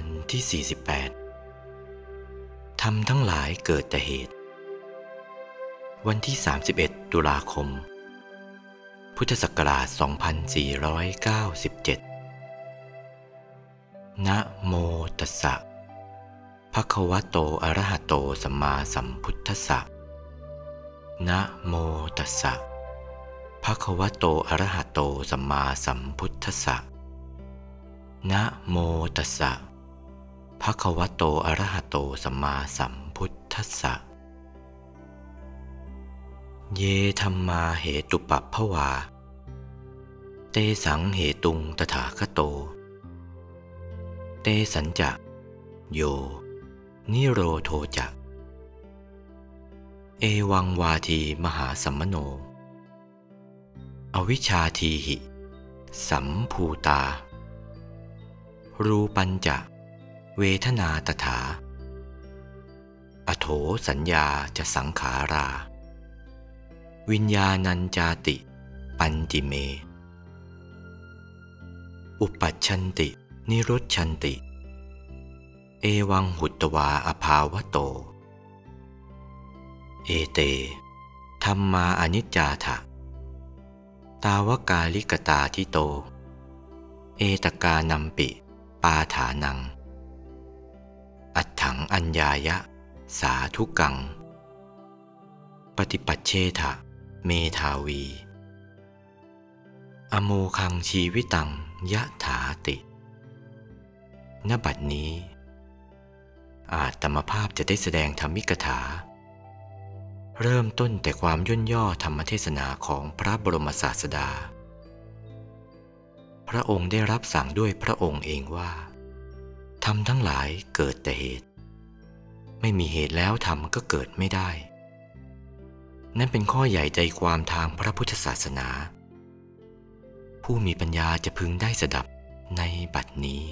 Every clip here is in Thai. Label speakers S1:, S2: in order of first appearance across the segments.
S1: การที่ 48ทำทั้งหลายเกิดแต่เหตุ วันที่ 31 ตุลาคม พุทธศักราช 2497 นะโมตัสสะภะคะวะโตอะระหะโตสัมมาสัมพุทธัสสะนะโมตัสสะภะคะวะโตอะระหะโตสัมมาสัมพุทธัสสะนะโมตัสสะ ภะควโตอรหะโตสัมมาสัมพุทธัสสะ เยธรรมาเหตุปัปภวา เตสังเหตุงตถาคโต เตสัญจะโย นิโรโทจะ เอเอวังวาทีมหาสมโณ อวิชชาทีหิ สัมภูตา รูปัญจะ เวทนาตถา อโถสัญญาจะสังขารา วิญญาณัญจาติ ปัญจิเม อุปัชชันติ นิรุชชันติ เอวังหุตตวาอภาวโต เอเต ธรรมาอนิจจาถะ ตาวกาลิกตาทิโต เอตกานัมปิ ปาฐานัง อัตถังอัญญายะ สาธุกัง ปฏิปัชเชทะ เมทาวี อโมคังชีวิตังยะถาติณบัดนี้ อาจธรรมภาพจะได้แสดงธรรมิกถา เริ่มต้นแต่ความย่นย่อธรรมเทศนาของพระบรมศาสดา พระองค์ได้รับสั่งด้วยพระองค์เองว่า ทำทั้งหลายเกิดแต่เหตุ ไม่มีเหตุแล้วทำก็เกิดไม่ได้ นั่นเป็นข้อใหญ่ใจความทางพระพุทธศาสนา ผู้มีปัญญาจะพึงได้สดับในบัดนี้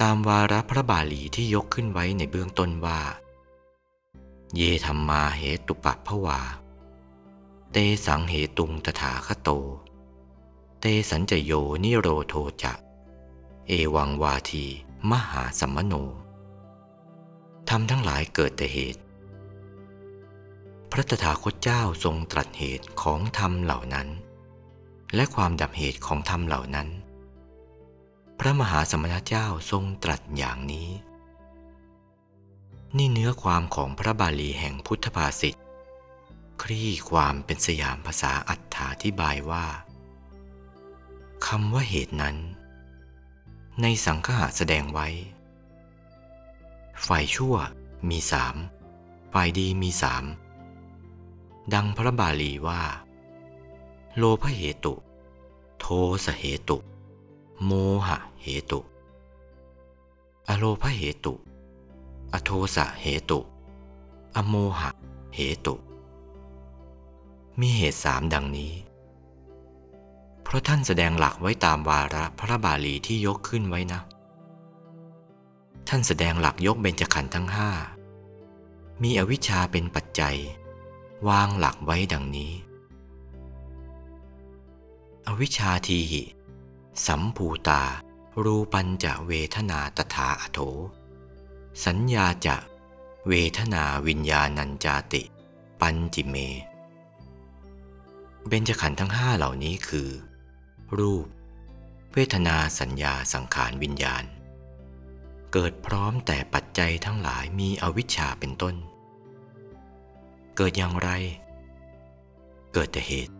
S1: ตามวาระพระบาลีที่ยกขึ้นไว้ในเบื้องต้นว่า เยธรรมมาเหตุปัปภวา เตสังเหตุงตถาคโต เตสัญจโยนิโรโทจะ เอวังวาที มหาสัมมโนทำทั้งหลายเกิดแต่เหตุ พระตถาคตเจ้าทรงตรัสเหตุของธรรมเหล่านั้น และความดับเหตุของธรรมเหล่านั้น พระมหาสมณเจ้าทรงตรัสอย่างนี้ นี่เนื้อความของพระบาลีแห่งพุทธภาษิตคลี่ความเป็นสยามภาษาอัฏฐาธิบายว่าคำว่าเหตุนั้น ในสังฆะแสดงไว้ ฝ่ายชั่วมีสาม ฝ่ายดีมีสาม ดังพระบาลีว่า โลภเหตุ โทสเหตุ โมหะเหตุ อโลภเหตุ อโทสะเหตุ อโมหะเหตุ มีเหตุสามดังนี้ เพราะท่านแสดงหลักไว้ตามวาระพระบาลีที่ยกขึ้นไว้นะ ท่านแสดงหลักยกเบญจขันธ์ทั้งห้ามีอวิชชาเป็นปัจจัย วางหลักไว้ดังนี้ อวิชชาทีหิสัมภูตา รูปัญจะเวทนาตถาอโถ สัญญาจะเวทนาวิญญาณัญจาติ ปัญจิเม เบญจขันธ์ทั้งห้าเหล่านี้คือ รูป เวทนาสัญญาสังขารวิญญาณ เกิดพร้อมแต่ปัจจัยทั้งหลายมีอวิชชาเป็นต้น เกิดอย่างไร เกิดแต่เหตุ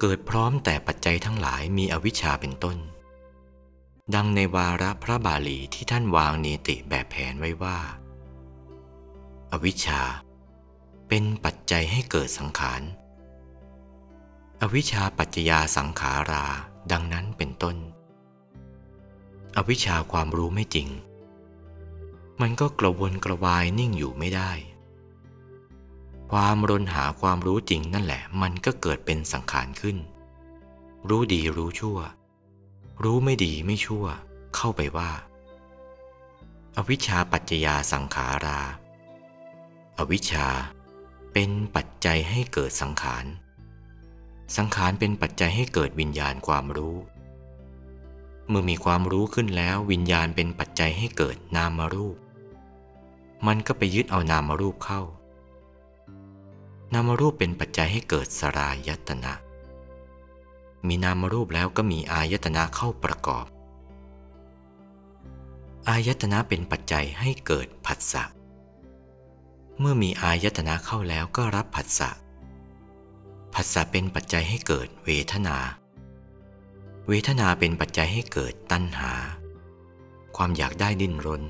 S1: เกิดพร้อมแต่ปัจจัยทั้งหลายมีอวิชชาเป็นต้น ดังในวาระพระบาลีที่ท่านวางเนติแบบแผนไว้ว่า อวิชชาเป็นปัจจัยให้เกิดสังขาร อวิชชาปัจจยาสังขารา ดังนั้นเป็นต้น อวิชชาความรู้ไม่จริง มันก็กระวนกระวายนิ่งอยู่ไม่ได้ ความรนหาความรู้จริงนั่นแหละ มันก็เกิดเป็นสังขารขึ้น รู้ดีรู้ชั่ว รู้ไม่ดีไม่ชั่ว เข้าไปว่า อวิชชาปัจจยาสังขารา อวิชชาเป็นปัจจัยให้เกิดสังขาร สังขารเป็นปัจจัยให้เกิดวิญญาณความรู้ เมื่อมีความรู้ขึ้นแล้ววิญญาณเป็นปัจจัยให้เกิดนามรูป มันก็ไปยึดเอานามรูปเข้า นามรูปเป็นปัจจัยให้เกิดสรายตนะ มีนามรูปแล้วก็มีอายตนะเข้าประกอบ อายตนะเป็นปัจจัยให้เกิดผัสสะ เมื่อมีอายตนะเข้าแล้วก็รับผัสสะ ผัสสะเป็นปัจจัยให้เกิดเวทนา เวทนาเป็นปัจจัยให้เกิดตัณหา ความอยากได้ดิ้นรน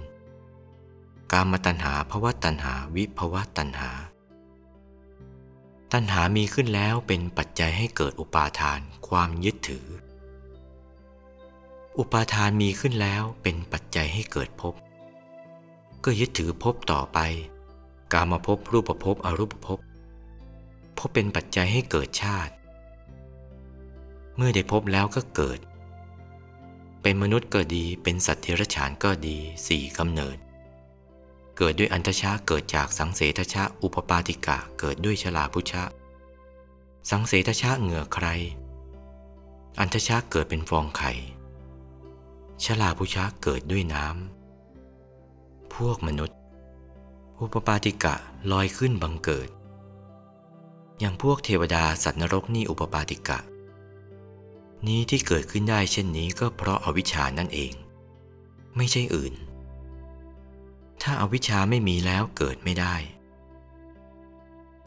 S1: กามตัณหาภาวะตัณหาวิภวะตัณหา ตัณหามีขึ้นแล้วเป็นปัจจัยให้เกิดอุปาทานความยึดถือ อุปาทานมีขึ้นแล้วเป็นปัจจัยให้เกิดภพก็ยึดถือภพต่อไป กามภพรูปภพอรูปภพ ภพเป็นปัจจัยให้เกิดชาติ เมื่อได้พบแล้วก็เกิด เป็นมนุษย์ก็ดีเป็นสัตว์เดรัจฉานก็ดีสี่กำเนิด เกิดด้วยอันทชาเกิดจากสังเสทชาอุปปาติกะเกิดด้วยชลาพุชะ สังเสทชาเหงื่อใคร อันทชาเกิดเป็นฟองไข่ชลาพุชะเกิดด้วยน้ำพวกมนุษย์ อุปปาติกะลอยขึ้นบังเกิด อย่างพวกเทวดาสัตว์นรกนี่อุปปาติกะ นี้ที่เกิดขึ้นได้เช่นนี้ก็เพราะอาวิชชานั่นเอง ไม่ใช่อื่น ถ้าอาวิชชาไม่มีแล้วเกิดไม่ได้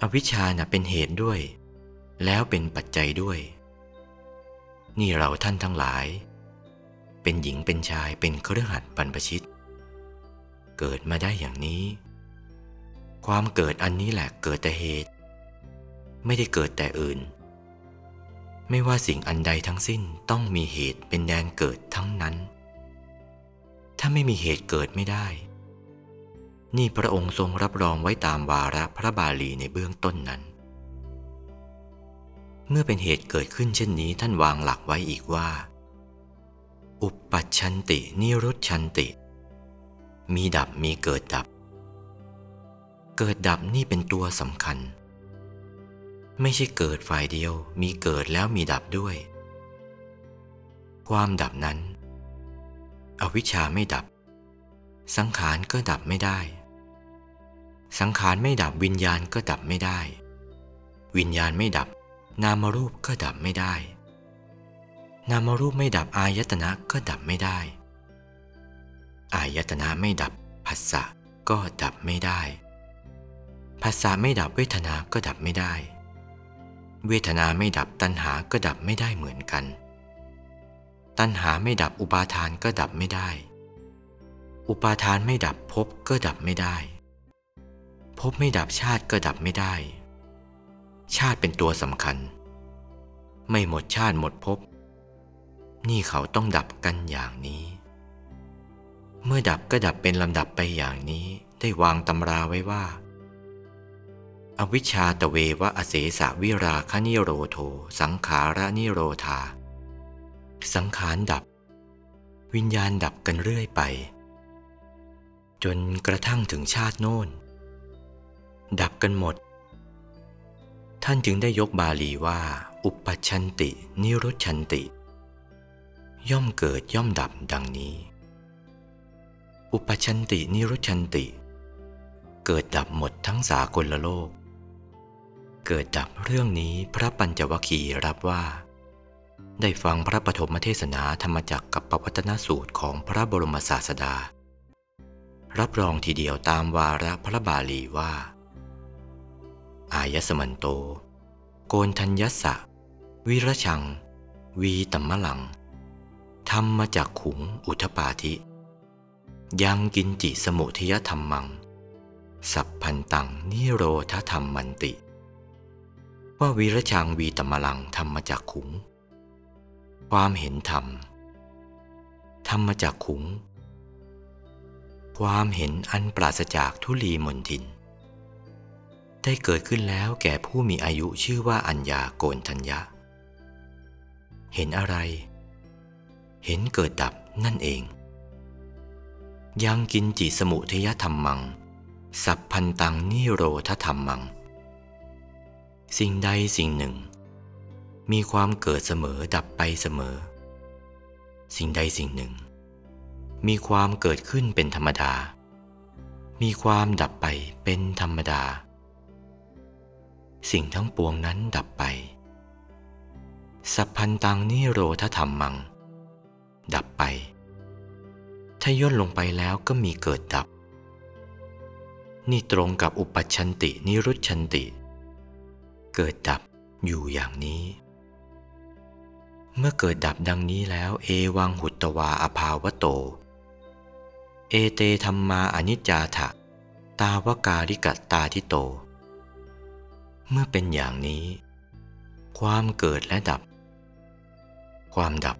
S1: อวิชชาน่ะเป็นเหตุด้วย แล้วเป็นปัจจัยด้วย นี่เราท่านทั้งหลาย เป็นหญิงเป็นชายเป็นเครือขัดบรรพชิต เกิดมาได้อย่างนี้ ความเกิดอันนี้แหละเกิดแต่เหตุ ไม่ได้เกิดแต่อื่น ไม่ว่าสิ่งอันใดทั้งสิ้นต้องมีเหตุเป็นแดนเกิดทั้งนั้น ถ้าไม่มีเหตุเกิดไม่ได้ นี่พระองค์ทรงรับรองไว้ตามวาระพระบาลีในเบื้องต้นนั้น เมื่อเป็นเหตุเกิดขึ้นเช่นนี้ท่านวางหลักไว้อีกว่า อุปปัชันตินิรุตชันติ มีดับมีเกิดดับ เกิดดับนี่เป็นตัวสำคัญ ไม่ใช่เกิดฝ่ายเดียว มีเกิดแล้วมีดับด้วย ความดับนั้น อวิชชาไม่ดับ สังขารก็ดับไม่ได้ สังขารไม่ดับวิญญาณก็ดับไม่ได้ วิญญาณไม่ดับ นามรูปก็ดับไม่ได้ นามรูปไม่ดับอายตนะก็ดับไม่ได้ อายตนะไม่ดับภาษะก็ดับไม่ได้ภาษาไม่ดับเวทนาก็ดับไม่ได้ เวทนาไม่ดับตัณหาก็ดับไม่ได้เหมือนกัน ตัณหาไม่ดับอุปาทานก็ดับไม่ได้ อุปาทานไม่ดับภพก็ดับไม่ได้ภพไม่ดับชาติก็ดับไม่ได้ ชาติเป็นตัวสำคัญ ไม่หมดชาติหมดภพนี่เขาต้องดับกันอย่างนี้ เมื่อดับก็ดับเป็นลำดับไปอย่างนี้ได้วางตำราไว้ว่า อวิชชาตเววะอเสสวิราคนิโรโท สังขาระนิโรธา สังขารดับ วิญญาณดับกันเรื่อยไป จนกระทั่งถึงชาติโน้น ดับกันหมด ท่านจึงได้ยกบาลีว่า อุปชันติ นิรุชันติ ย่อมเกิดย่อมดับดังนี้ อุปชันติ นิรุชันติ เกิดดับหมดทั้งสากลโลก เกิดดับเรื่องนี้พระปัญจวคีรับว่า ได้ฟังพระปฐมเทศนาธรรมจักกับปวัตนสูตรของพระบรมศาสดา รับรองทีเดียวตามวาระพระบาลีว่า อายสมันโต โกนทัญญสะ วิรชัง วีตัมมลัง ธรรมาจากขุงอุทปาธิ ยังกินจิสมุทยธรรมัง สัพพันตังนิโรธธรรมมันติ ว่าวีรชังวีตมลังทำมาจากขุง ความเห็นธรรมทำมาจากขุง ความเห็นอันปราศจากทุลีมนทิน ได้เกิดขึ้นแล้วแก่ผู้มีอายุชื่อว่าอัญญาโกนทัญญะ เห็นอะไร เห็นเกิดดับนั่นเอง ยังกินจิสมุทยธรรมมัง สัพพันตังนิโรธธรรมัง สิ่งใดสิ่งหนึ่ง มีความเกิดเสมอดับไปเสมอ สิ่งใดสิ่งหนึ่ง มีความเกิดขึ้นเป็นธรรมดา มีความดับไปเป็นธรรมดา สิ่งทั้งปวงนั้นดับไป สัพพันตังนิโรธธัมมัง ดับไป ถ้าย่นลงไปแล้วก็มีเกิดดับ นี่ตรงกับอุปัชชันตินิรุชชันติ เกิดดับอยู่อย่างนี้ เมื่อเกิดดับดังนี้แล้วเอวังหุตวาอภาวโต เอเตธัมมาอนิจจาถะตาวการิกตตาทิโต เมื่อเป็นอย่างนี้ ความเกิดและดับ ความดับ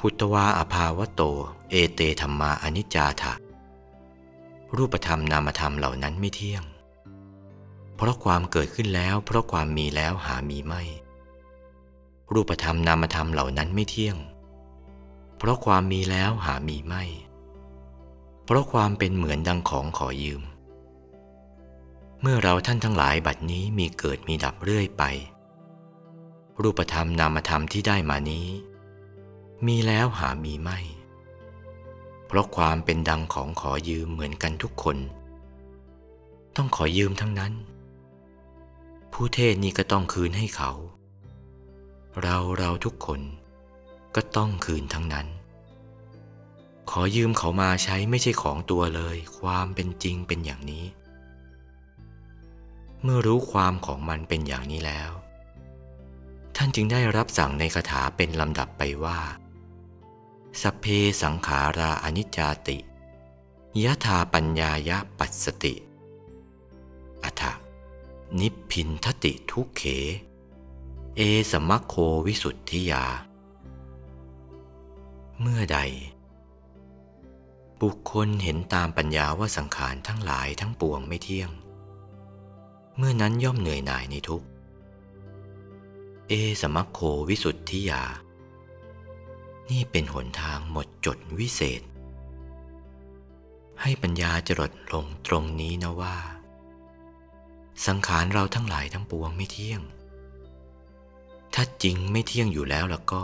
S1: หุตวาอภาวโต เอเตธรรมาอนิจจาถะรูปธรรมนามธรรมเหล่านั้นไม่เที่ยง ราะความเกิดขึ้นแล้ว เพราะความมีแล้วหามีไม่ รูปธรรมนามธรรมเหล่านั้นไม่เที่ยง เพราะความมีแล้วหามีไม่ เพราะความเป็นเหมือนดังของขอยืม เมื่อเราท่านทั้งหลายบัดนี้มีเกิดมีดับเรื่อยไป รูปธรรมนามธรรมที่ได้มานี้ มีแล้วหามีไม่ เพราะความเป็นดังของขอยืมเหมือนกันทุกคนต้องขอยืมทั้งนั้น ผู้เทศนี่ก็ต้องคืนให้เขา เราเราทุกคนก็ต้องคืนทั้งนั้น ขอยืมเขามาใช้ไม่ใช่ของตัวเลย ความเป็นจริงเป็นอย่างนี้ เมื่อรู้ความของมันเป็นอย่างนี้แล้ว ท่านจึงได้รับสั่งในคาถาเป็นลำดับไปว่าสพเพสังขาราอนิจจาติยะธาปัญญายะปัสสติอัฏฐ นิพพินทติทุเข เอสมัคโควิสุทธิยา เมื่อใด บุคคลเห็นตามปัญญาว่าสังขารทั้งหลายทั้งปวงไม่เที่ยง เมื่อนั้นย่อมเหนื่อยหน่ายในทุก เอสมัคโควิสุทธิยา นี่เป็นหนทางหมดจดวิเศษ ให้ปัญญาจรดลงตรงนี้นะว่า สังขารเราทั้งหลายทั้งปวงไม่เที่ยง ถ้าจริงไม่เที่ยงอยู่แล้วแล้วก็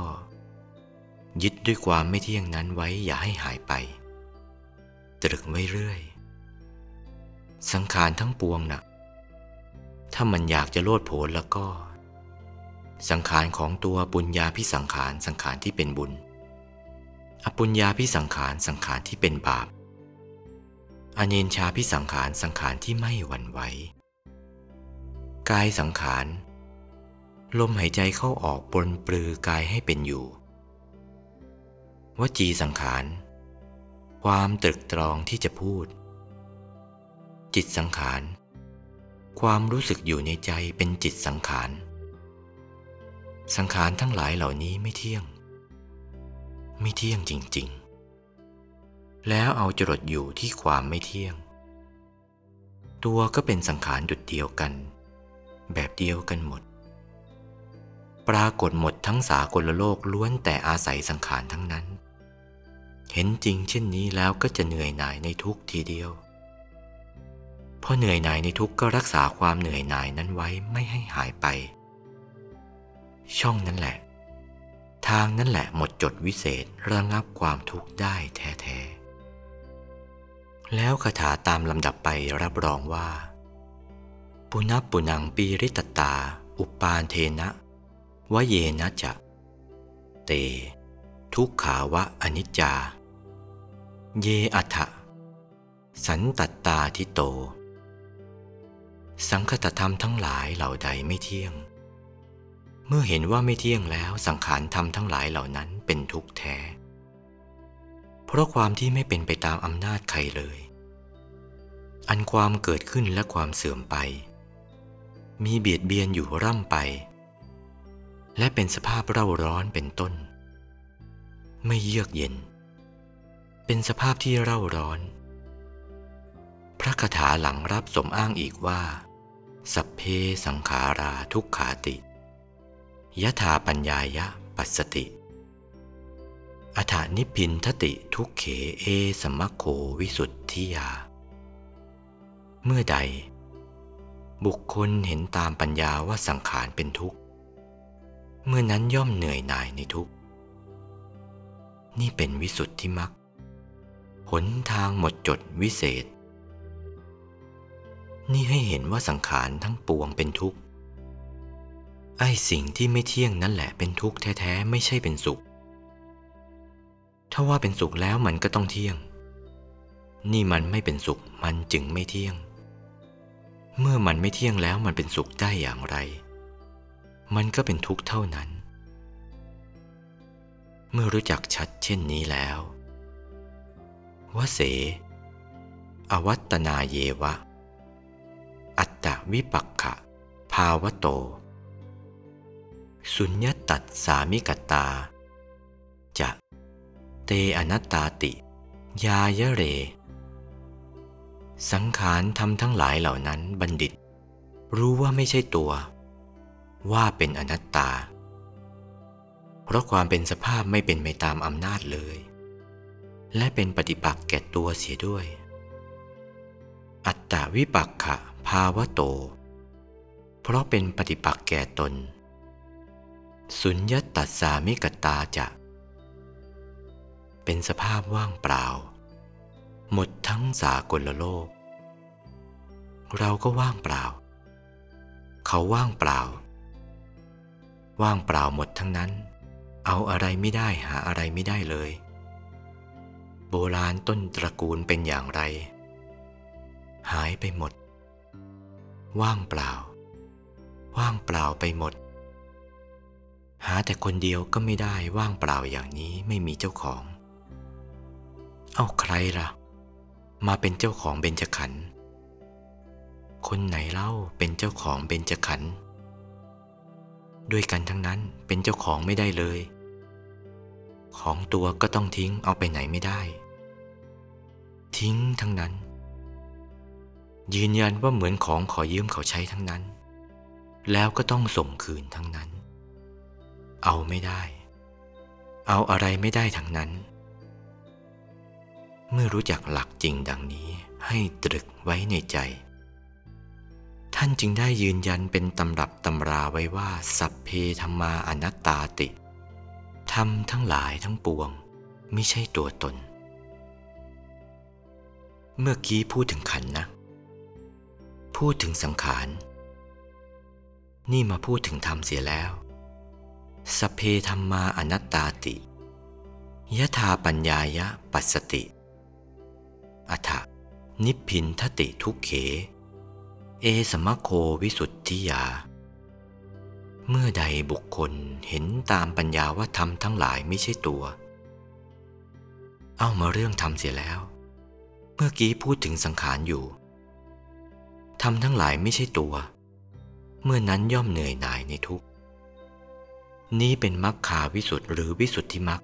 S1: ยึดด้วยความไม่เที่ยงนั้นไว้อย่าให้หายไป ตรึกไว้เรื่อย สังขารทั้งปวงนะ่ะ ถ้ามันอยากจะโลดโผนแล้วก็ สังขารของตัวปุญญาพิสังขารสังขารที่เป็นบุญ อปุญญาพิสังขารสังขารที่เป็นบาปอเนนชาพิสังขารสังขารที่ไม่หวั่นไหว กายสังขาร ลมหายใจเข้าออกปนปลือกายให้เป็นอยู่ วจีสังขาร ความตรึกตรองที่จะพูด จิตสังขาร ความรู้สึกอยู่ในใจเป็นจิตสังขาร สังขารทั้งหลายเหล่านี้ไม่เที่ยง ไม่เที่ยงจริง ๆ แล้วเอาจรดอยู่ที่ความไม่เที่ยงตัวก็เป็นสังขารดุดเดียวกัน แบบเดียวกันหมด ปรากฏหมดทั้งสากลโลกล้วนแต่อาศัยสังขารทั้งนั้น เห็นจริงเช่นนี้แล้วก็จะเหนื่อยหน่ายในทุกทีเดียวพอเหนื่อยหน่ายในทุกก็รักษาความเหนื่อยหน่ายนั้นไว้ไม่ให้หายไป ช่องนั้นแหละ ทางนั้นแหละหมดจดวิเศษระงับความทุกข์ได้แท้ๆแล้วคาถาตามลำดับไปรับรองว่า ปุณปุนังปีริตตา อุปานเทนะวะเยนะจะ เต ทุกขาวะอนิจจา เยอัฏฐสันตัตตาทิโต สังคตธรรมทั้งหลายเหล่าใดไม่เที่ยง เมื่อเห็นว่าไม่เที่ยงแล้วสังขารธรรมทั้งหลายเหล่านั้นเป็นทุกข์แท้ เพราะความที่ไม่เป็นไปตามอำนาจใครเลย อันความเกิดขึ้นและความเสื่อมไป มีเบียดเบียนอยู่ร่ำไป และเป็นสภาพเร่าร้อนเป็นต้น ไม่เยือกเย็น เป็นสภาพที่เร่าร้อน พระคาถาหลังรับสมอ้างอีกว่า สัพเพสังขาราทุกขาติยะถาปัญญายะปัสสติ อัฐานิพินทติทุกเขเอสมะโควิสุทธิยา เมื่อใด บุคคลเห็นตามปัญญาว่าสังขารเป็นทุกข์ เมื่อนั้นย่อมเหนื่อยหน่ายในทุกข์ นี่เป็นวิสุทธิมรรคหนทางหมดจดวิเศษ นี่ให้เห็นว่าสังขารทั้งปวงเป็นทุกข์ ไอ้สิ่งที่ไม่เที่ยงนั่นแหละเป็นทุกข์แท้ๆ ไม่ใช่เป็นสุข ถ้าว่าเป็นสุขแล้วมันก็ต้องเที่ยง นี่มันไม่เป็นสุขมันจึงไม่เที่ยง เมื่อมันไม่เที่ยงแล้วมันเป็นสุขได้อย่างไร มันก็เป็นทุกข์เท่านั้น เมื่อรู้จักชัดเช่นนี้แล้ววเส อวัตนาเยวะ อัตตวิปักขะ ภาวโต สุญญตัดสามิกตา จะ เตอนัตตาติ ยายเร สังขารทำทั้งหลายเหล่านั้นบัณฑิต รู้ว่าไม่ใช่ตัว ว่าเป็นอนัตตา เพราะความเป็นสภาพไม่เป็นไปตามอำนาจเลย และเป็นปฏิปักษ์แก่ตัวเสียด้วย อัตตาวิปักขะภาวะโต เพราะเป็นปฏิปักษ์แก่ตน สุญญตัสสามิกตาจะ เป็นสภาพว่างเปล่า หมดทั้งสากลโลก เราก็ว่างเปล่า เขาว่างเปล่า ว่างเปล่าหมดทั้งนั้น เอาอะไรไม่ได้หาอะไรไม่ได้เลย โบราณต้นตระกูลเป็นอย่างไร หายไปหมด ว่างเปล่า ว่างเปล่าไปหมด หาแต่คนเดียวก็ไม่ได้ว่างเปล่าอย่างนี้ไม่มีเจ้าของ เอาใครละ่ะ มาเป็นเจ้าของเบญจขันธ์คนไหนเล่าเป็นเจ้าของเบญจขันธ์ด้วยกันทั้งนั้นเป็นเจ้าของไม่ได้เลย ของตัวก็ต้องทิ้งเอาไปไหนไม่ได้ ทิ้งทั้งนั้น ยืนยันว่าเหมือนของขอยืมเขาใช้ทั้งนั้น แล้วก็ต้องส่งคืนทั้งนั้น เอาไม่ได้ เอาอะไรไม่ได้ทั้งนั้น เมื่อรู้จักหลักจริงดังนี้ให้ตรึกไว้ในใจ ท่านจึงได้ยืนยันเป็นตำรับตำราไว้ว่า สัพเพธรรมาอนัตตาติทำทั้งหลายทั้งปวง ไม่ใช่ตัวตน เมื่อกี้พูดถึงขันนะ พูดถึงสังขาร นี่มาพูดถึงธรรมเสียแล้วสเพธรรมาอนัตตาติยะธาปัญญายะปัสสติ อัฏฐนิพินทติทุกเข เอสมะโควิสุทธิยา เมื่อใดบุคคลเห็นตามปัญญาว่าธรรมทั้งหลายไม่ใช่ตัว เอามาเรื่องธรรมเสียแล้ว เมื่อกี้พูดถึงสังขารอยู่ทำทั้งหลายไม่ใช่ตัว เมื่อนั้นย่อมเหนื่อยหน่ายในทุกนี้เป็นมรรคาวิสุทธ์หรือวิสุทธิมรรค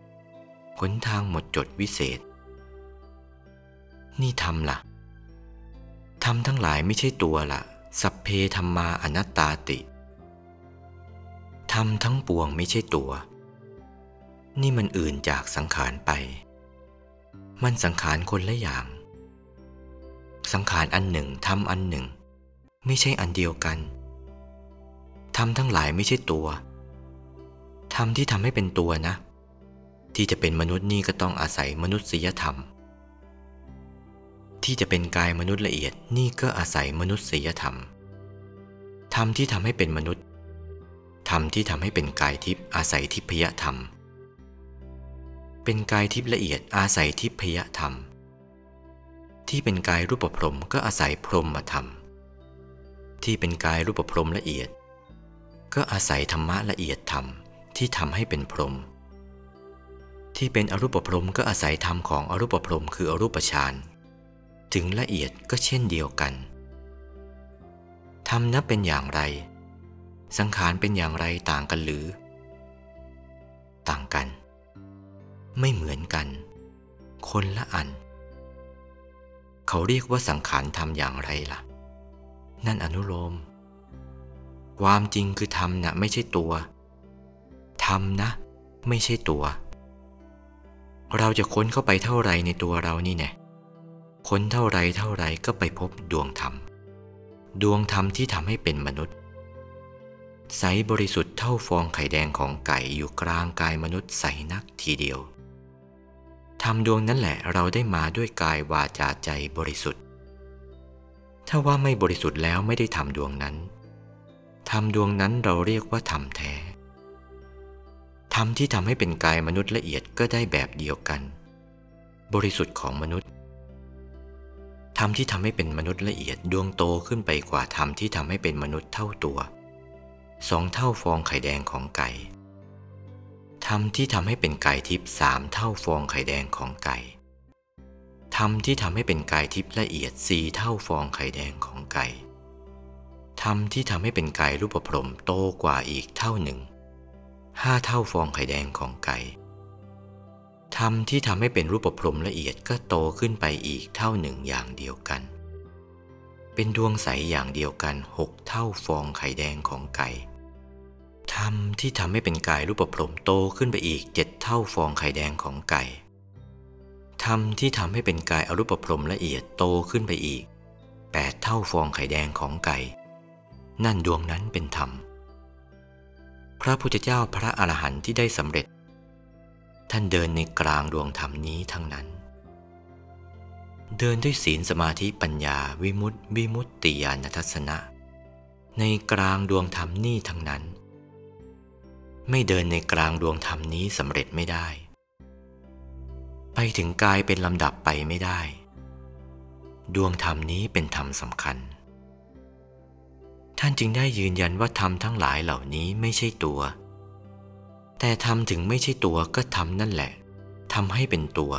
S1: หนทางหมดจดวิเศษ นี่ทำละ่ะทำทั้งหลายไม่ใช่ตัวละสัพเพธรรมาอนัตตาติทำทั้งปวงไม่ใช่ตัว นี่มันอื่นจากสังขารไป มันสังขารคนละอย่าง สังขารอันหนึ่งทำอันหนึ่ง ไม่ใช่อันเดียวกันทำทั้งหลายไม่ใช่ตัวทำที่ทำให้เป็นตัวนะ ที่จะเป็นมนุษย์นี่ก็ต้องอาศัยมนุษยธรรม ที่จะเป็นกายมนุษย์ละเอียดนี่ก็อาศัยมนุษยธรรม ธรรมที่ทำให้เป็นมนุษย์ ธรรมที่ทำให้เป็นกายทิพย์อาศัยทิพยธรรม เป็นกายทิพย์ละเอียดอาศัยทิพยธรรม ที่เป็นกายรูปพรมก็อาศัยพรหมธรรม ที่เป็นกายรูปพรมละเอียด ก็อาศัยธรรมะละเอียดธรรมที่ทำให้เป็นพรหมที่เป็นอรูปพรมก็อาศัยธรรมของอรูปพรมคืออรูปฌาน ถึงละเอียดก็เช่นเดียวกันธรรมนับเป็นอย่างไร สังขารเป็นอย่างไรต่างกันหรือ ต่างกัน ไม่เหมือนกัน คนละอัน เขาเรียกว่าสังขารทำอย่างไรล่ะ นั่นอนุโลม ความจริงคือธรรมนะไม่ใช่ตัว ธรรมนะ ไม่ใช่ตัว เราจะค้นเข้าไปเท่าไรในตัวเรานี่แน่ ค้นเท่าไรเท่าไรก็ไปพบดวงธรรม ดวงธรรมที่ทำให้เป็นมนุษย์ ใสบริสุทธิ์เท่าฟองไข่แดงของไก่อยู่กลางกายมนุษย์ใสนักทีเดียวธรรมดวงนั้นแหละเราได้มาด้วยกายวาจาใจบริสุทธิ์ ถ้าว่าไม่บริสุทธิ์แล้วไม่ได้ทำดวงนั้นธรรมดวงนั้นเราเรียกว่าธรรมแท้ธรรมที่ทำให้เป็นกายมนุษย์ละเอียดก็ได้แบบเดียวกัน บริสุทธิ์ของมนุษย์ ธรรมที่ทำให้เป็นมนุษย์ละเอียดดวงโตขึ้นไปกว่าธรรมที่ทำให้เป็นมนุษย์เท่าตัวสองเท่าฟองไข่แดงของไก่ธรรมที่ทำให้เป็นกายทิพย์สามเท่าฟองไข่แดงของไก่ธรรมที่ทำให้เป็นกายทิพย์ละเอียดสี่เท่าฟองไข่แดงของไก่ธรรมที่ทำให้เป็นกายรูปพรมโตกว่าอีกเท่าหนึ่งห้าเท่าฟองไข่แดงของไก่ ธรรมที่ทำให้เป็นรูปพรมละเอียดก็โตขึ้นไปอีกเท่าหนึ่งอย่างเดียวกัน เป็นดวงใสอย่างเดียวกันหกเท่าฟองไข่แดงของไก่ธรรมที่ทำให้เป็นกายรูปพรมโตขึ้นไปอีกเจ็ดเท่าฟองไข่แดงของไก่ธรรมที่ทำให้เป็นกายอรูปพรมละเอียดโตขึ้นไปอีกแปดเท่าฟองไข่แดงของไก่ นั่นดวงนั้นเป็นธรรม พระพุทธเจ้าพระอรหันต์ที่ได้สำเร็จ ท่านเดินในกลางดวงธรรมนี้ทั้งนั้น เดินด้วยศีลสมาธิปัญญาวิมุตติวิมุตติญาณทัศนะ ในกลางดวงธรรมนี้ทั้งนั้น ไม่เดินในกลางดวงธรรมนี้สำเร็จไม่ได้ ไปถึงกายเป็นลำดับไปไม่ได้ ดวงธรรมนี้เป็นธรรมสำคัญ ท่านจึงได้ยืนยันว่าธรรมทั้งหลายเหล่านี้ไม่ใช่ตัว แต่ธรรมถึงไม่ใช่ตัวก็ทำนั่นแหละทำให้เป็นตัว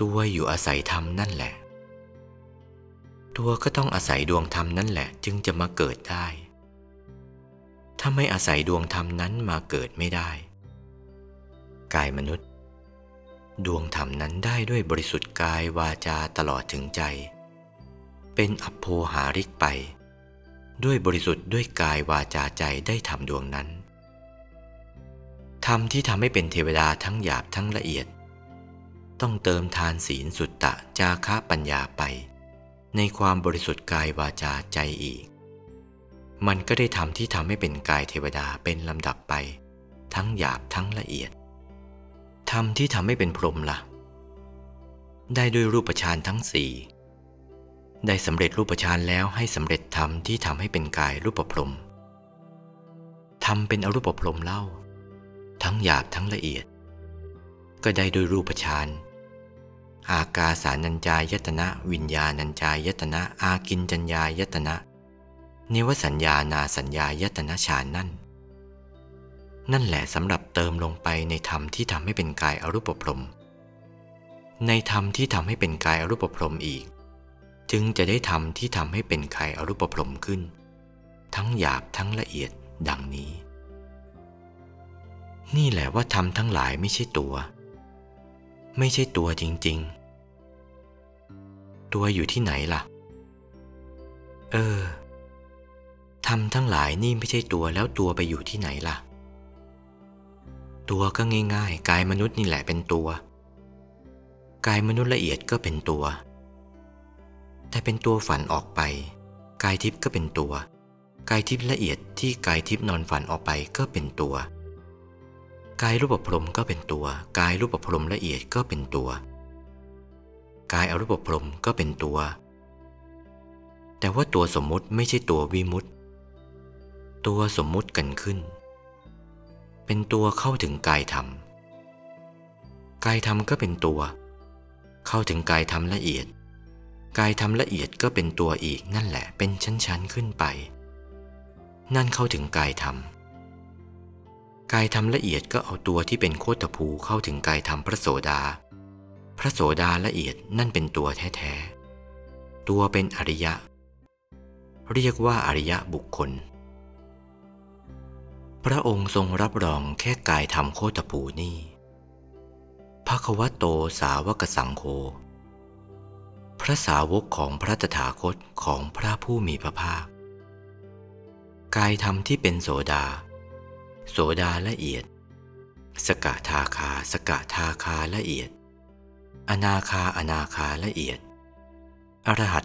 S1: ตัวอยู่อาศัยธรรมนั่นแหละ ตัวก็ต้องอาศัยดวงธรรมนั่นแหละ จึงจะมาเกิดได้ ถ้าไม่อาศัยดวงธรรมนั้นมาเกิดไม่ได้ กายมนุษย์ ดวงธรรมนั้นได้ด้วยบริสุทธิ์กายวาจาตลอดถึงใจ เป็นอัพโพหาริกไป ด้วยบริสุทธิ์ด้วยกายวาจาใจได้ทำดวงนั้น ธรรมที่ทำให้เป็นเทวดาทั้งหยาบทั้งละเอียด ต้องเติมทานศีลสุตตะจาคะปัญญาไป ในความบริสุทธิ์กายวาจาใจอีก มันก็ได้ทำที่ทำให้เป็นกายเทวดาเป็นลำดับไป ทั้งหยาบทั้งละเอียดทำที่ทำให้เป็นพรหมละ่ะ ได้ด้วยรูปฌานทั้งสี่ได้สำเร็จรูปฌานแล้วให้สำเร็จธรรมที่ทำให้เป็นกายรูปพรหมทำเป็นอรูปพรหมเล่า ทั้งหยาบทั้งละเอียด ก็ได้ด้วยรูปฌานอากาสานัญจายตนะ วิญญาณัญจายตนะ อากินจัญญายตนะ นิวสัญญานาสัญญายตนะฌานนั่น นั่นแหละสำหรับเติมลงไปในธรรมที่ทำให้เป็นกายอรูปพรมในธรรมที่ทำให้เป็นกายอรูปพรมอีก จึงจะได้ธรรมที่ทำให้เป็นกายอรูปพรมขึ้น ทั้งหยาบทั้งละเอียดดังนี้ นี่แหละว่าธรรมทั้งหลายไม่ใช่ตัว ไม่ใช่ตัวจริง ๆ ตัวอยู่ที่ไหนล่ะ เออธรรมทั้งหลายนี่ไม่ใช่ตัวแล้วตัวไปอยู่ที่ไหนล่ะ ตัวก็ง่ายๆ กายมนุษย์นี่แหละเป็นตัว กายมนุษย์ละเอียดก็เป็นตัว แต่เป็นตัวฝันออกไป กายทิพย์ก็เป็นตัว กายทิพย์ละเอียดที่กายทิพย์นอนฝันออกไปก็เป็นตัว กายรูปพรมก็เป็นตัว กายรูปพรมละเอียดก็เป็นตัว กายอรูปพรมก็เป็นตัว แต่ว่าตัวสมมุติไม่ใช่ตัววิมุตติตัวสมมุติกันขึ้น เป็นตัวเข้าถึงกายธรรม กายธรรมก็เป็นตัว เข้าถึงกายธรรมละเอียด กายธรรมละเอียดก็เป็นตัวอีกนั่นแหละเป็นชั้นๆขึ้นไป นั่นเข้าถึงกายธรรม กายธรรมละเอียดก็เอาตัวที่เป็นโคตภูเข้าถึงกายธรรมพระโสดา พระโสดาละเอียดนั่นเป็นตัวแท้ๆ ตัวเป็นอริยะ เรียกว่าอริยะบุคคล พระองค์ทรงรับรองแค่กายธรรมโคตภูนี่พระควโตสาวกสังโฆพระสาวกของพระตถาคตของพระผู้มีพระภาค กายธรรมที่เป็นโสดา โสดาละเอียด สกทาคาสกทาคาละเอียด อนาคาอนาคาละเอียด อรหัต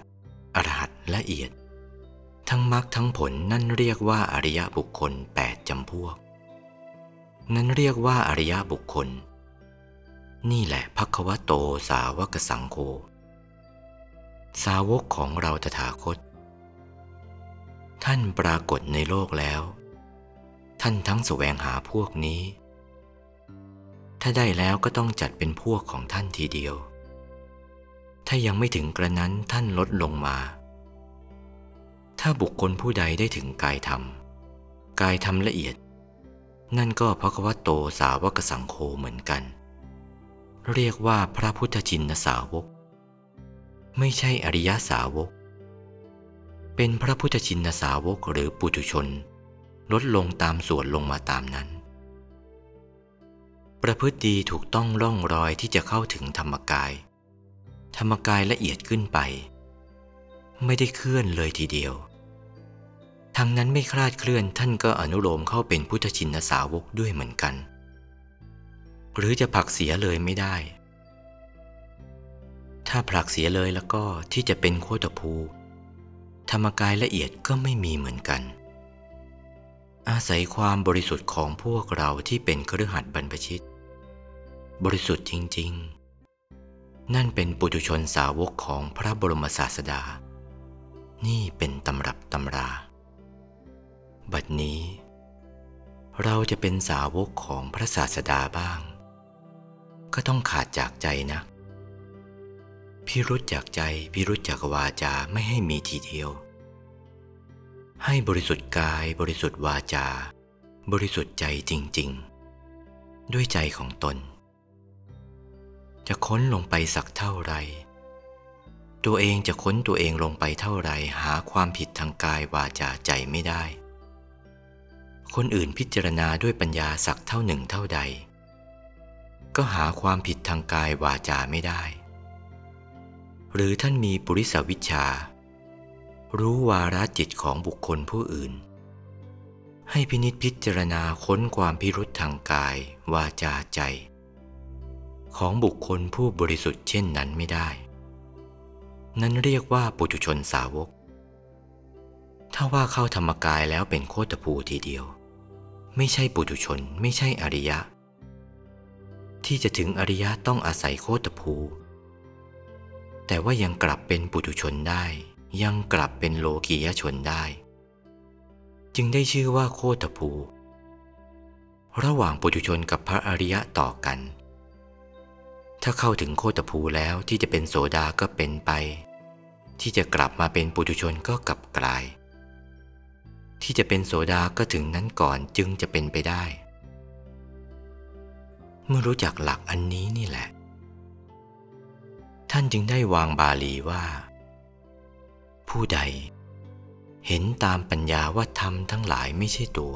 S1: อรหัตละเอียด ทั้งมรรคทั้งผลนั่นเรียกว่าอริยบุคคลแปดจำพวก นั่นเรียกว่าอริยบุคคล นี่แหละพักวะโตสาวกสังโฆสาวกของเราตถาคต ท่านปรากฏในโลกแล้ว ท่านทั้งแสวงหาพวกนี้ ถ้าได้แล้วก็ต้องจัดเป็นพวกของท่านทีเดียว ถ้ายังไม่ถึงกระนั้นท่านลดลงมา ถ้าบุคคลผู้ใดได้ถึงกายธรรม กายธรรมละเอียด นั่นก็พระควโตสาวกสังโฆเหมือนกัน เรียกว่าพระพุทธจินสาวก ไม่ใช่อริยสาวก เป็นพระพุทธชินสาวกหรือปุถุชน ลดลงตามส่วนลงมาตามนั้น ประพฤติดีถูกต้องร่องรอยที่จะเข้าถึงธรรมกาย ธรรมกายละเอียดขึ้นไป ไม่ได้เคลื่อนเลยทีเดียวทั้งนั้นไม่คลาดเคลื่อนท่านก็อนุโลมเข้าเป็นพุทธชินสาวกด้วยเหมือนกัน หรือจะผลักเสียเลยไม่ได้ ถ้าผลักเสียเลยแล้วก็ที่จะเป็นโคตภู ธรรมกายละเอียดก็ไม่มีเหมือนกัน อาศัยความบริสุทธิ์ของพวกเราที่เป็นเครือขัดบรรพชิต บริสุทธิ์จริง ๆ นั่นเป็นปุถุชนสาวกของพระบรมศาสดา นี่เป็นตำรับตำรา บัดนี้ เราจะเป็นสาวกของพระศาสดาบ้าง ก็ต้องขาดจากใจนะ พิรุธจากใจพิรุธจากวาจาไม่ให้มีทีเดียว ให้บริสุทธิ์กายบริสุทธิ์วาจา บริสุทธิ์ใจจริง ๆ ด้วยใจของตน จะค้นลงไปสักเท่าไร ตัวเองจะค้นตัวเองลงไปเท่าไรหาความผิดทางกายวาจาใจไม่ได้ คนอื่นพิจารณาด้วยปัญญาสักเท่าหนึ่งเท่าใด ก็หาความผิดทางกายวาจาไม่ได้ หรือท่านมีปุริสวิชชา รู้วาระจิตของบุคคลผู้อื่น ให้พินิจพิจารณาค้นความพิรุษทางกาย วาจาใจ ของบุคคลผู้บริสุทธิ์เช่นนั้นไม่ได้ นั้นเรียกว่าปุถุชนสาวก ถ้าว่าเข้าธรรมกายแล้วเป็นโคตภูทีเดียว ไม่ใช่ปุถุชนไม่ใช่อริยะ ที่จะถึงอริยะต้องอาศัยโคตภูแต่ว่ายังกลับเป็นปุถุชนได้ ยังกลับเป็นโลกียชนได้ จึงได้ชื่อว่าโคตภู ระหว่างปุถุชนกับพระอริยะต่อกัน ถ้าเข้าถึงโคตภูแล้วที่จะเป็นโสดาก็เป็นไป ที่จะกลับมาเป็นปุถุชนก็กลับกลาย ที่จะเป็นโสดาก็ถึงนั้นก่อนจึงจะเป็นไปได้ เมื่อรู้จักหลักอันนี้นี่แหละ ท่านจึงได้วางบาลีว่า ผู้ใด เห็นตามปัญญาว่าธรรมทั้งหลายไม่ใช่ตัว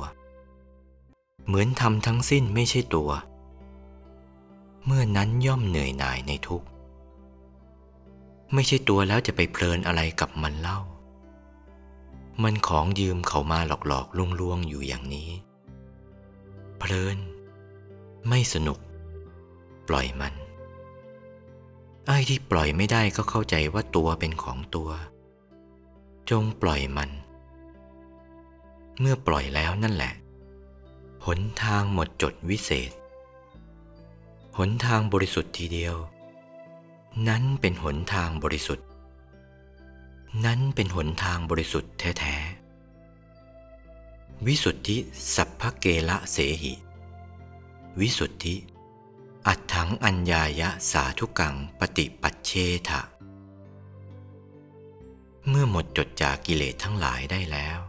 S1: เหมือนธรรมทั้งสิ้นไม่ใช่ตัว เมื่อนั้นย่อมเหนื่อยหน่ายในทุกข์ ไม่ใช่ตัวแล้วจะไปเพลินอะไรกับมันเล่า มันของยืมเขามาหลอกหลอกลวงลวงอยู่อย่างนี้ เพลิน ไม่สนุก ปล่อยมันไอ้ที่ปล่อยไม่ได้ก็เข้าใจว่าตัวเป็นของตัว จงปล่อยมัน เมื่อปล่อยแล้วนั่นแหละ หนทางหมดจดวิเศษ หนทางบริสุทธิ์ทีเดียว นั้นเป็นหนทางบริสุทธิ์ นั้นเป็นหนทางบริสุทธิ์แท้ๆ วิสุทธิสัพพเกละเสหิ วิสุทธิ อัตถังอัญญายะสาธุกังปฏิปัชเชทะ เมื่อหมดจดจากกิเลสทั้งหลายได้แล้ว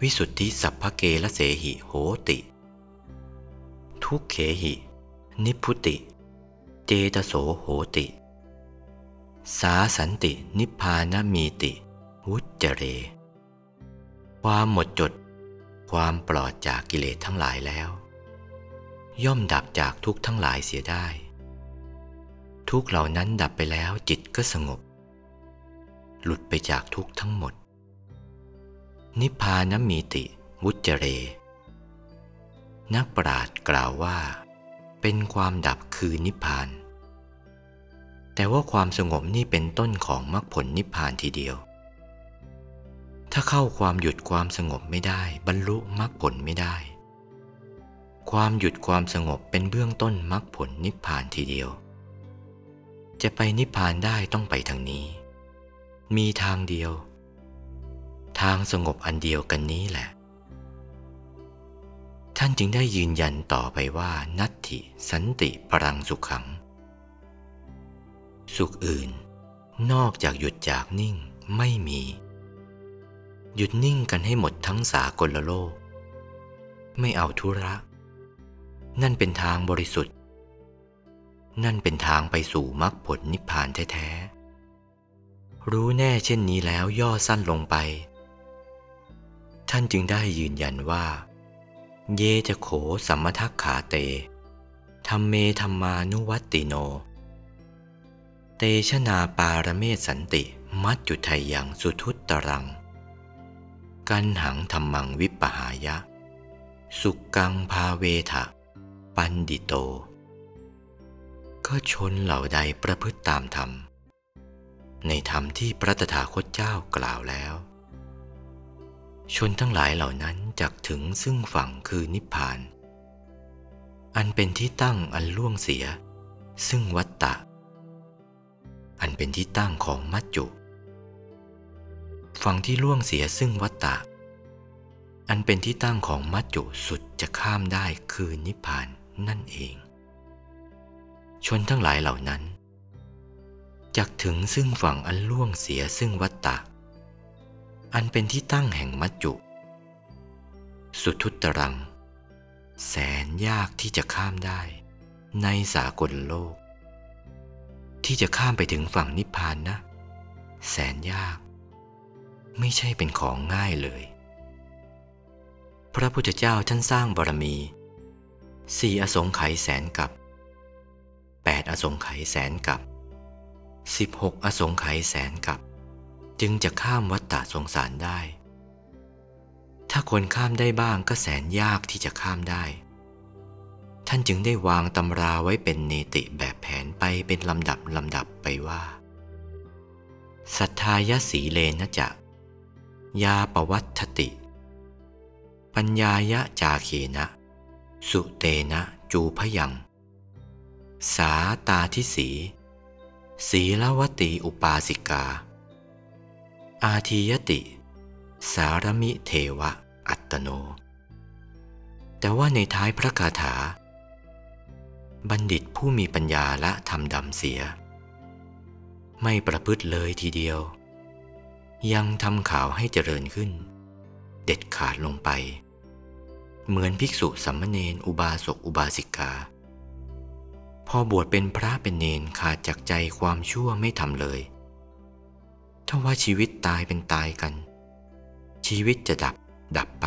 S1: วิสุทธิสัพพเกละเสหิโหติ ทุกเขหิ นิพุติ เจตโสโหติ สาสันตินิพพานมีติ วุจเจเร ความหมดจด ความปลอดจากกิเลสทั้งหลายแล้ว ย่อมดับจากทุกทั้งหลายเสียได้ ทุกเหล่านั้นดับไปแล้วจิตก็สงบ หลุดไปจากทุกทั้งหมด นิพพานมีติวุจเจเร นักปราชญ์กล่าวว่า เป็นความดับคือนิพพาน แต่ว่าความสงบนี่เป็นต้นของมรรคผลนิพพานทีเดียว ถ้าเข้าความหยุดความสงบไม่ได้ บรรลุมรรคผลไม่ได้ ความหยุดความสงบเป็นเบื้องต้นมรรคผลนิพพานทีเดียว จะไปนิพพานได้ต้องไปทางนี้ มีทางเดียว ทางสงบอันเดียวกันนี้แหละ ท่านจึงได้ยืนยันต่อไปว่า นัตถิ สันติปรังสุขขัง สุขอื่น นอกจากหยุดจากนิ่งไม่มี หยุดนิ่งกันให้หมดทั้งสากลโลก ไม่เอาธุระ นั่นเป็นทางบริสุทธิ์ นั่นเป็นทางไปสู่มรรคผลนิพพานแท้ๆ รู้แน่เช่นนี้แล้วย่อสั้นลงไป ท่านจึงได้ยืนยันว่า เยจะโขสัมมทักขาเตธรรมเมธรรมานุวัตติโน เตชนาปารเมศสันติมัจจุไทยยังสุทุตตรัง กันหังธรรมังวิปหายะ สุกังพาเวทะ ปันดิโต ก็ชนเหล่าใดประพฤติตามธรรม ในธรรมที่พระตถาคตเจ้ากล่าวแล้ว ชนทั้งหลายเหล่านั้นจักถึงซึ่งฝั่งคือนิพพาน อันเป็นที่ตั้งอันล่วงเสีย ซึ่งวัตตะ อันเป็นที่ตั้งของมัจจุ ฝั่งที่ล่วงเสียซึ่งวัตตะ อันเป็นที่ตั้งของมัจจุสุดจะข้ามได้คือนิพพานนั่นเอง ชนทั้งหลายเหล่านั้น จักถึงซึ่งฝั่งอันล่วงเสียซึ่งวัตตะ อันเป็นที่ตั้งแห่งมัจจุ สุทุตรัง แสนยากที่จะข้ามได้ ในสากลโลก ที่จะข้ามไปถึงฝั่งนิพพานนะ แสนยาก ไม่ใช่เป็นของง่ายเลย พระพุทธเจ้าท่านสร้างบารมีสี่อสงไขยแสนกับแปดอสงไขยแสนกับ สิบหกอสงไขยแสนกับ จึงจะข้ามวัฏฏะสงสารได้ ถ้าคนข้ามได้บ้างก็แสนยากที่จะข้ามได้ ท่านจึงได้วางตำราไว้เป็นเนติแบบแผนไปเป็นลำดับลำดับไปว่าสัทธายสีเลนะจะยาปวัตติ ปัญญายะจาเขนะ สุเตนะจูพยัง สาตาทิสี ศีลวติอุปาสิกา อาทียติ สารมิเทวะอัตโน แต่ว่าในท้ายพระคาถา บัณฑิตผู้มีปัญญาละทำดำเสีย ไม่ประพฤติเลยทีเดียว ยังทำข่าวให้เจริญขึ้น เด็ดขาดลงไป เหมือนภิกษุสัมมเนนอุบาสกอุบาสิกา พอบวชเป็นพระเป็นเนนขาดจากใจความชั่วไม่ทำเลยถ้าว่าชีวิตตายเป็นตายกัน ชีวิตจะดับดับไป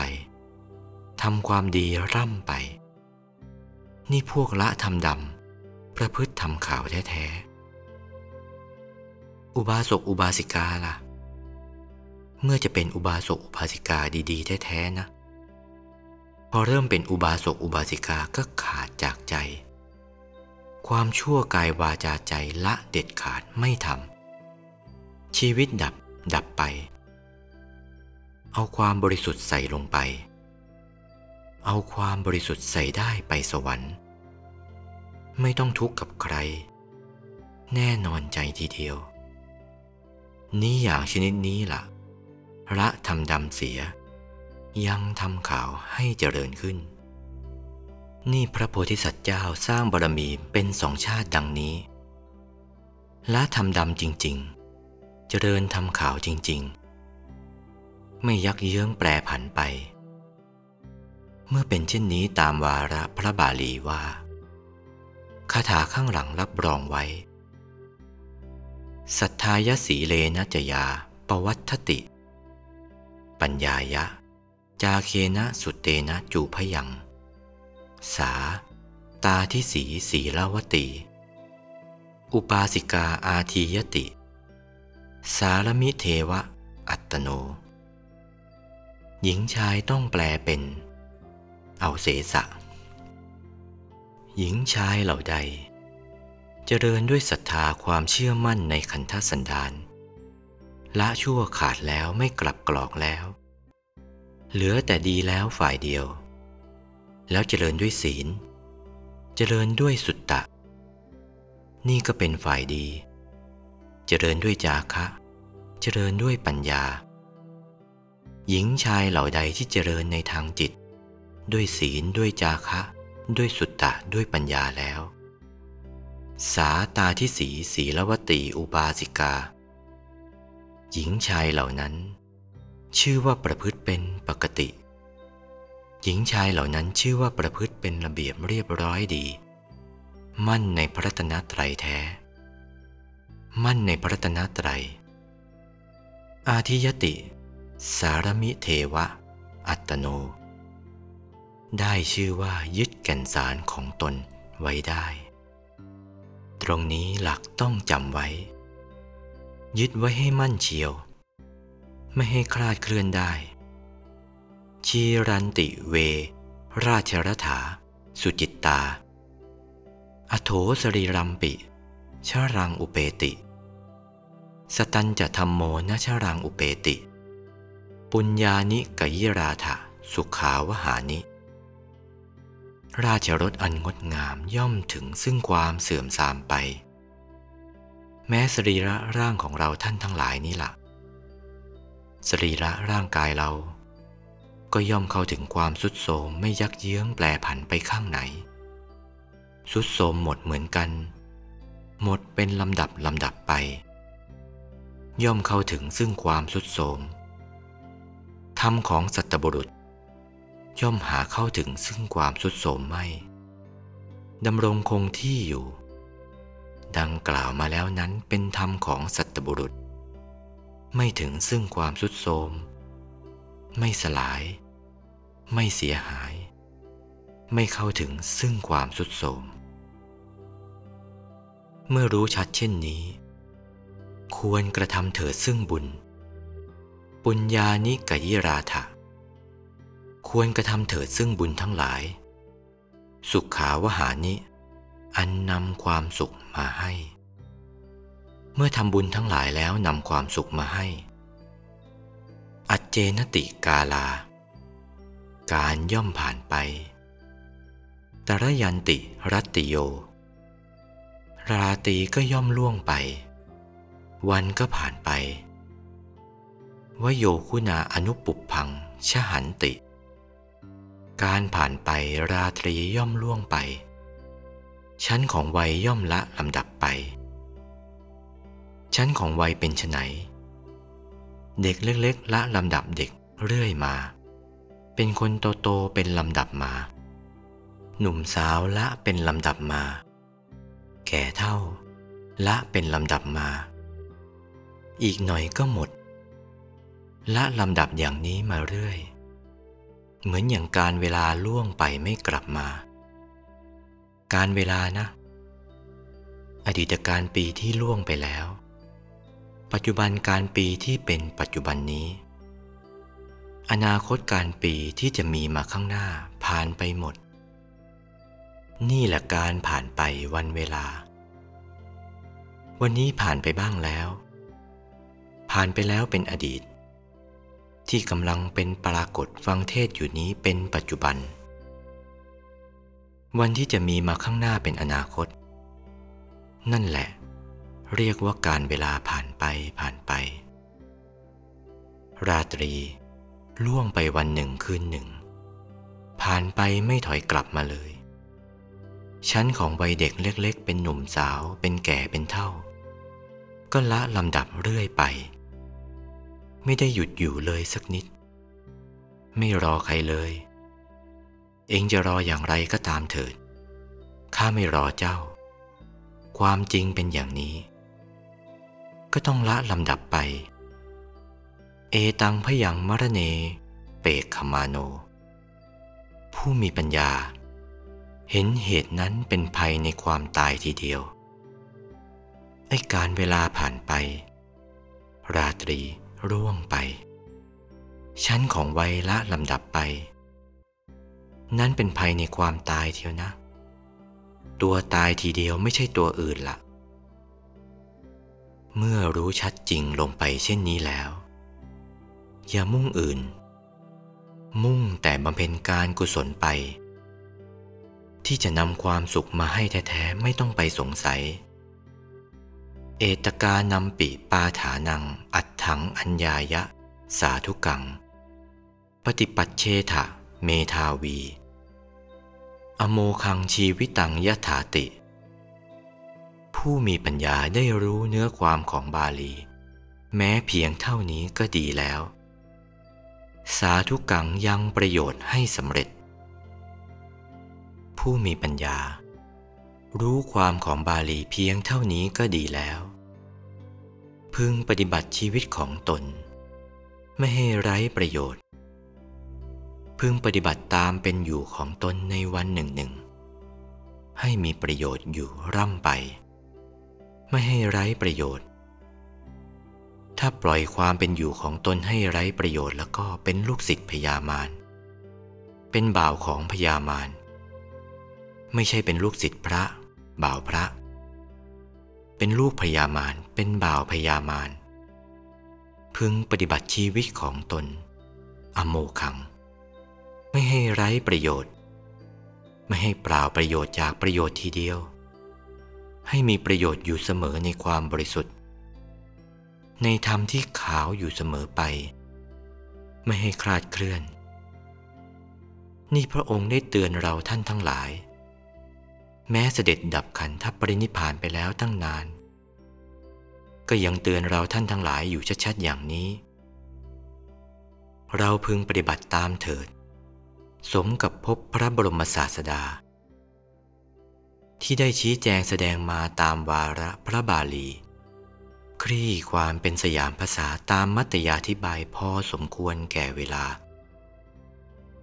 S1: ทำความดีร่ำไป นี่พวกละทำดำประพฤติทำข่าวแท้ๆอุบาสกอุบาสิกาล่ะ เมื่อจะเป็นอุบาสกอุบาสิกาดีๆแท้ๆนะพอเริ่มเป็นอุบาสกอุบาสิกาก็ขาดจากใจ ความชั่วกายวาจาใจละเด็ดขาดไม่ทำชีวิตดับดับไป เอาความบริสุทธิ์ใส่ลงไป เอาความบริสุทธิ์ใส่ได้ไปสวรรค์ ไม่ต้องทุกข์กับใคร แน่นอนใจทีเดียว นี้อย่างชนิดนี้ละ่ะละทำดำเสีย ยังทำข่าวให้เจริญขึ้น นี่พระโพธิสัตว์เจ้าสร้างบารมีเป็นสองชาติดังนี้ละทำดำจริง ๆ เจริญทำขาวจริง ๆ ไม่ยักเยื้องแปรผันไป เมื่อเป็นเช่นนี้ตามวาระพระบาลีว่าคาถาข้างหลังรับรองไว้ สัทธายสีเลนะจยาปวัตติ ปัญญายะ จาเคนะสุเตนะจูพยัง สา ตาทิสีสีลาวตี อุปาสิกาอาทียติ สารมิเทวะ อัตโน หญิงชายต้องแปลเป็น เอาเสสะ หญิงชายเหล่าใด เจริญด้วยศรัทธาความเชื่อมั่นในขันธสันดานละชั่วขาดแล้วไม่กลับกรอกแล้ว เหลือแต่ดีแล้วฝ่ายเดียว แล้วเจริญด้วยศีล เจริญด้วยสุตตะ นี่ก็เป็นฝ่ายดี เจริญด้วยจาคะ เจริญด้วยปัญญา หญิงชายเหล่าใดที่เจริญในทางจิต ด้วยศีลด้วยจาคะ ด้วยสุตตะด้วยปัญญาแล้ว สาตาที่สีศีลวตีอุบาสิกา หญิงชายเหล่านั้น ชื่อว่าประพฤติเป็นปกติ หญิงชายเหล่านั้นชื่อว่าประพฤติเป็นระเบียบเรียบร้อยดี มั่นในพระรัตนตรแท้ มั่นในพระรัตนตร อาทิยติ สารมิเทวะ อัตโน ได้ชื่อว่ายึดแก่นสารของตนไว้ได้ ตรงนี้หลักต้องจำไว้ ยึดไว้ให้มั่นเชียว ไม่ให้คลาดเคลื่อนได้ ชีรันติเว ราชรถา สุจิตตา อโถสรีรัมปิชารังอุเปติ สตันจะธรรมโมนชารังอุเปติ ปุญญานิกยิราถะสุขาวหานิ ราชรถอันงดงามย่อมถึงซึ่งความเสื่อมทรามไป แม้สรีระร่างของเราท่านทั้งหลายนี่ละ่ะ สรีระร่างกายเรา ก็ย่อมเข้าถึงความสุดโทมไม่ยักเยื้องแปรผันไปข้างไหน สุดโทมหมดเหมือนกัน หมดเป็นลำดับลำดับไป ย่อมเข้าถึงซึ่งความสุดโทมธรรมของสัตบุรุษ ย่อมหาเข้าถึงซึ่งความสุดโทมไม่ดำรงคงที่อยู่ ดังกล่าวมาแล้วนั้นเป็นธรรมของสัตบุรุษ ไม่ถึงซึ่งความสุดโทมไม่สลาย ไม่เสียหาย ไม่เข้าถึงซึ่งความสุดโทมเมื่อรู้ชัดเช่นนี้ ควรกระทำเถิดซึ่งบุญ ปุญญานิกยิราถะควรกระทำเถิดซึ่งบุญทั้งหลาย สุขาวหานิอันนำความสุขมาให้ เมื่อทำบุญทั้งหลายแล้วนำความสุขมาให้ อัจเจนติกาลา การย่อมผ่านไป ตรยันติรัตติโย ราตรีก็ย่อมล่วงไป วันก็ผ่านไป วโยคุณาอนุปุปพังชหันติ การผ่านไปราตรีย่อมล่วงไป ชั้นของวัยย่อมละลำดับไป ชั้นของวัยเป็นไฉนเด็กเล็กๆละลำดับเด็กเรื่อยมา เป็นคนโตๆเป็นลำดับมา หนุ่มสาวละเป็นลำดับมา แก่เท่า ละเป็นลำดับมา อีกหน่อยก็หมด ละลำดับอย่างนี้มาเรื่อย เหมือนอย่างการเวลาล่วงไปไม่กลับมา การเวลานะ อดีตการปีที่ล่วงไปแล้ว ปัจจุบันการปีที่เป็นปัจจุบันนี้ อนาคตการปีที่จะมีมาข้างหน้าผ่านไปหมด นี่แหละการผ่านไปวันเวลา วันนี้ผ่านไปบ้างแล้ว ผ่านไปแล้วเป็นอดีต ที่กำลังเป็นปรากฏฟังเทศอยู่นี้เป็นปัจจุบัน วันที่จะมีมาข้างหน้าเป็นอนาคต นั่นแหละ เรียกว่าการเวลาผ่านไปผ่านไป ราตรี ล่วงไปวันหนึ่งคืนหนึ่ง ผ่านไปไม่ถอยกลับมาเลย ชั้นของวัยเด็กเล็กๆ เป็นหนุ่มสาวเป็นแก่เป็นเท่า ก็ละลำดับเรื่อยไป ไม่ได้หยุดอยู่เลยสักนิด ไม่รอใครเลย เองจะรออย่างไรก็ตามเถิด ข้าไม่รอเจ้า ความจริงเป็นอย่างนี้ ก็ต้องละลำดับไป เอตังพยังมรเน เปกขมาโน ผู้มีปัญญา เห็นเหตุนั้นเป็นภัยในความตายทีเดียวไอการเวลาผ่านไป ราตรีร่วงไป ชั้นของวัยละลำดับไป นั่นเป็นภัยในความตายเทียวนะ ตัวตายทีเดียวไม่ใช่ตัวอื่นละเมื่อรู้ชัดจริงลงไปเช่นนี้แล้ว อย่ามุ่งอื่น มุ่งแต่บำเพ็ญการกุศลไป ที่จะนำความสุขมาให้แท้ๆไม่ต้องไปสงสัย เอตกานำปิปาฐานัง อัดถังอัญญายะ สาธุกัง ปฏิปัตเชถะเมทาวี อโมคังชีวิตังยถาติ ผู้มีปัญญาได้รู้เนื้อความของบาลี แม้เพียงเท่านี้ก็ดีแล้ว สาธุกังยังประโยชน์ให้สำเร็จ ผู้มีปัญญา รู้ความของบาลีเพียงเท่านี้ก็ดีแล้ว พึงปฏิบัติชีวิตของตน ไม่ให้ไร้ประโยชน์ พึงปฏิบัติตามเป็นอยู่ของตนในวันหนึ่งหนึ่งให้มีประโยชน์อยู่ร่ำไป ไม่ให้ไร้ประโยชน์ ถ้าปล่อยความเป็นอยู่ของตนให้ไร้ประโยชน์แล้วก็เป็นลูกศิษย์พญามาร เป็นบ่าวของพญามาร ไม่ใช่เป็นลูกศิษย์พระ บ่าวพระ เป็นลูกพญามาร เป็นบ่าวพญามาร พึงปฏิบัติชีวิตของตน อโมคัง ไม่ให้ไร้ประโยชน์ ไม่ให้เปล่าประโยชน์จากประโยชน์ทีเดียว ให้มีประโยชน์อยู่เสมอในความบริสุทธิ์ ในธรรมที่ขาวอยู่เสมอไป ไม่ให้คลาดเคลื่อน นี่พระองค์ได้เตือนเราท่านทั้งหลาย แม้เสด็จดับขันธปรินิพพานไปแล้วตั้งนาน ก็ยังเตือนเราท่านทั้งหลายอยู่ชัดๆอย่างนี้ เราพึงปฏิบัติตามเถิด สมกับพบพระบรมศาสดา ที่ได้ชี้แจงแสดงมาตามวาระพระบาลี คลี่ความเป็นสยามภาษาตามมัตยาธิบายพอสมควรแก่เวลา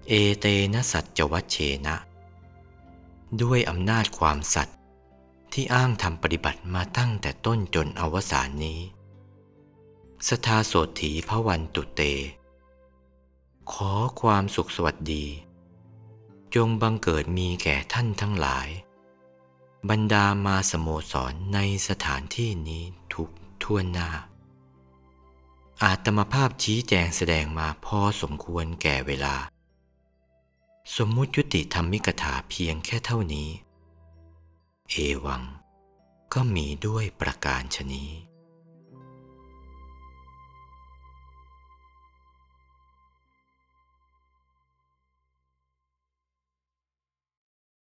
S1: เอเตนะสัจจวัชเชนะ ด้วยอำนาจความสัตย์ที่อ้างทำปฏิบัติมาตั้งแต่ต้นจนอวสานนี้ สทาโสถีพระวันตุเต ขอความสุขสวัสดี จงบังเกิดมีแก่ท่านทั้งหลาย บรรดามาสโมสรในสถานที่นี้ ทุกทั่วหน้า อาตมภาพชี้แจงแสดงมาพอสมควรแก่เวลา สมมุติยุติธรรมิกถาเพียงแค่เท่านี้ เอวัง ก็มีด้วยประการชนี้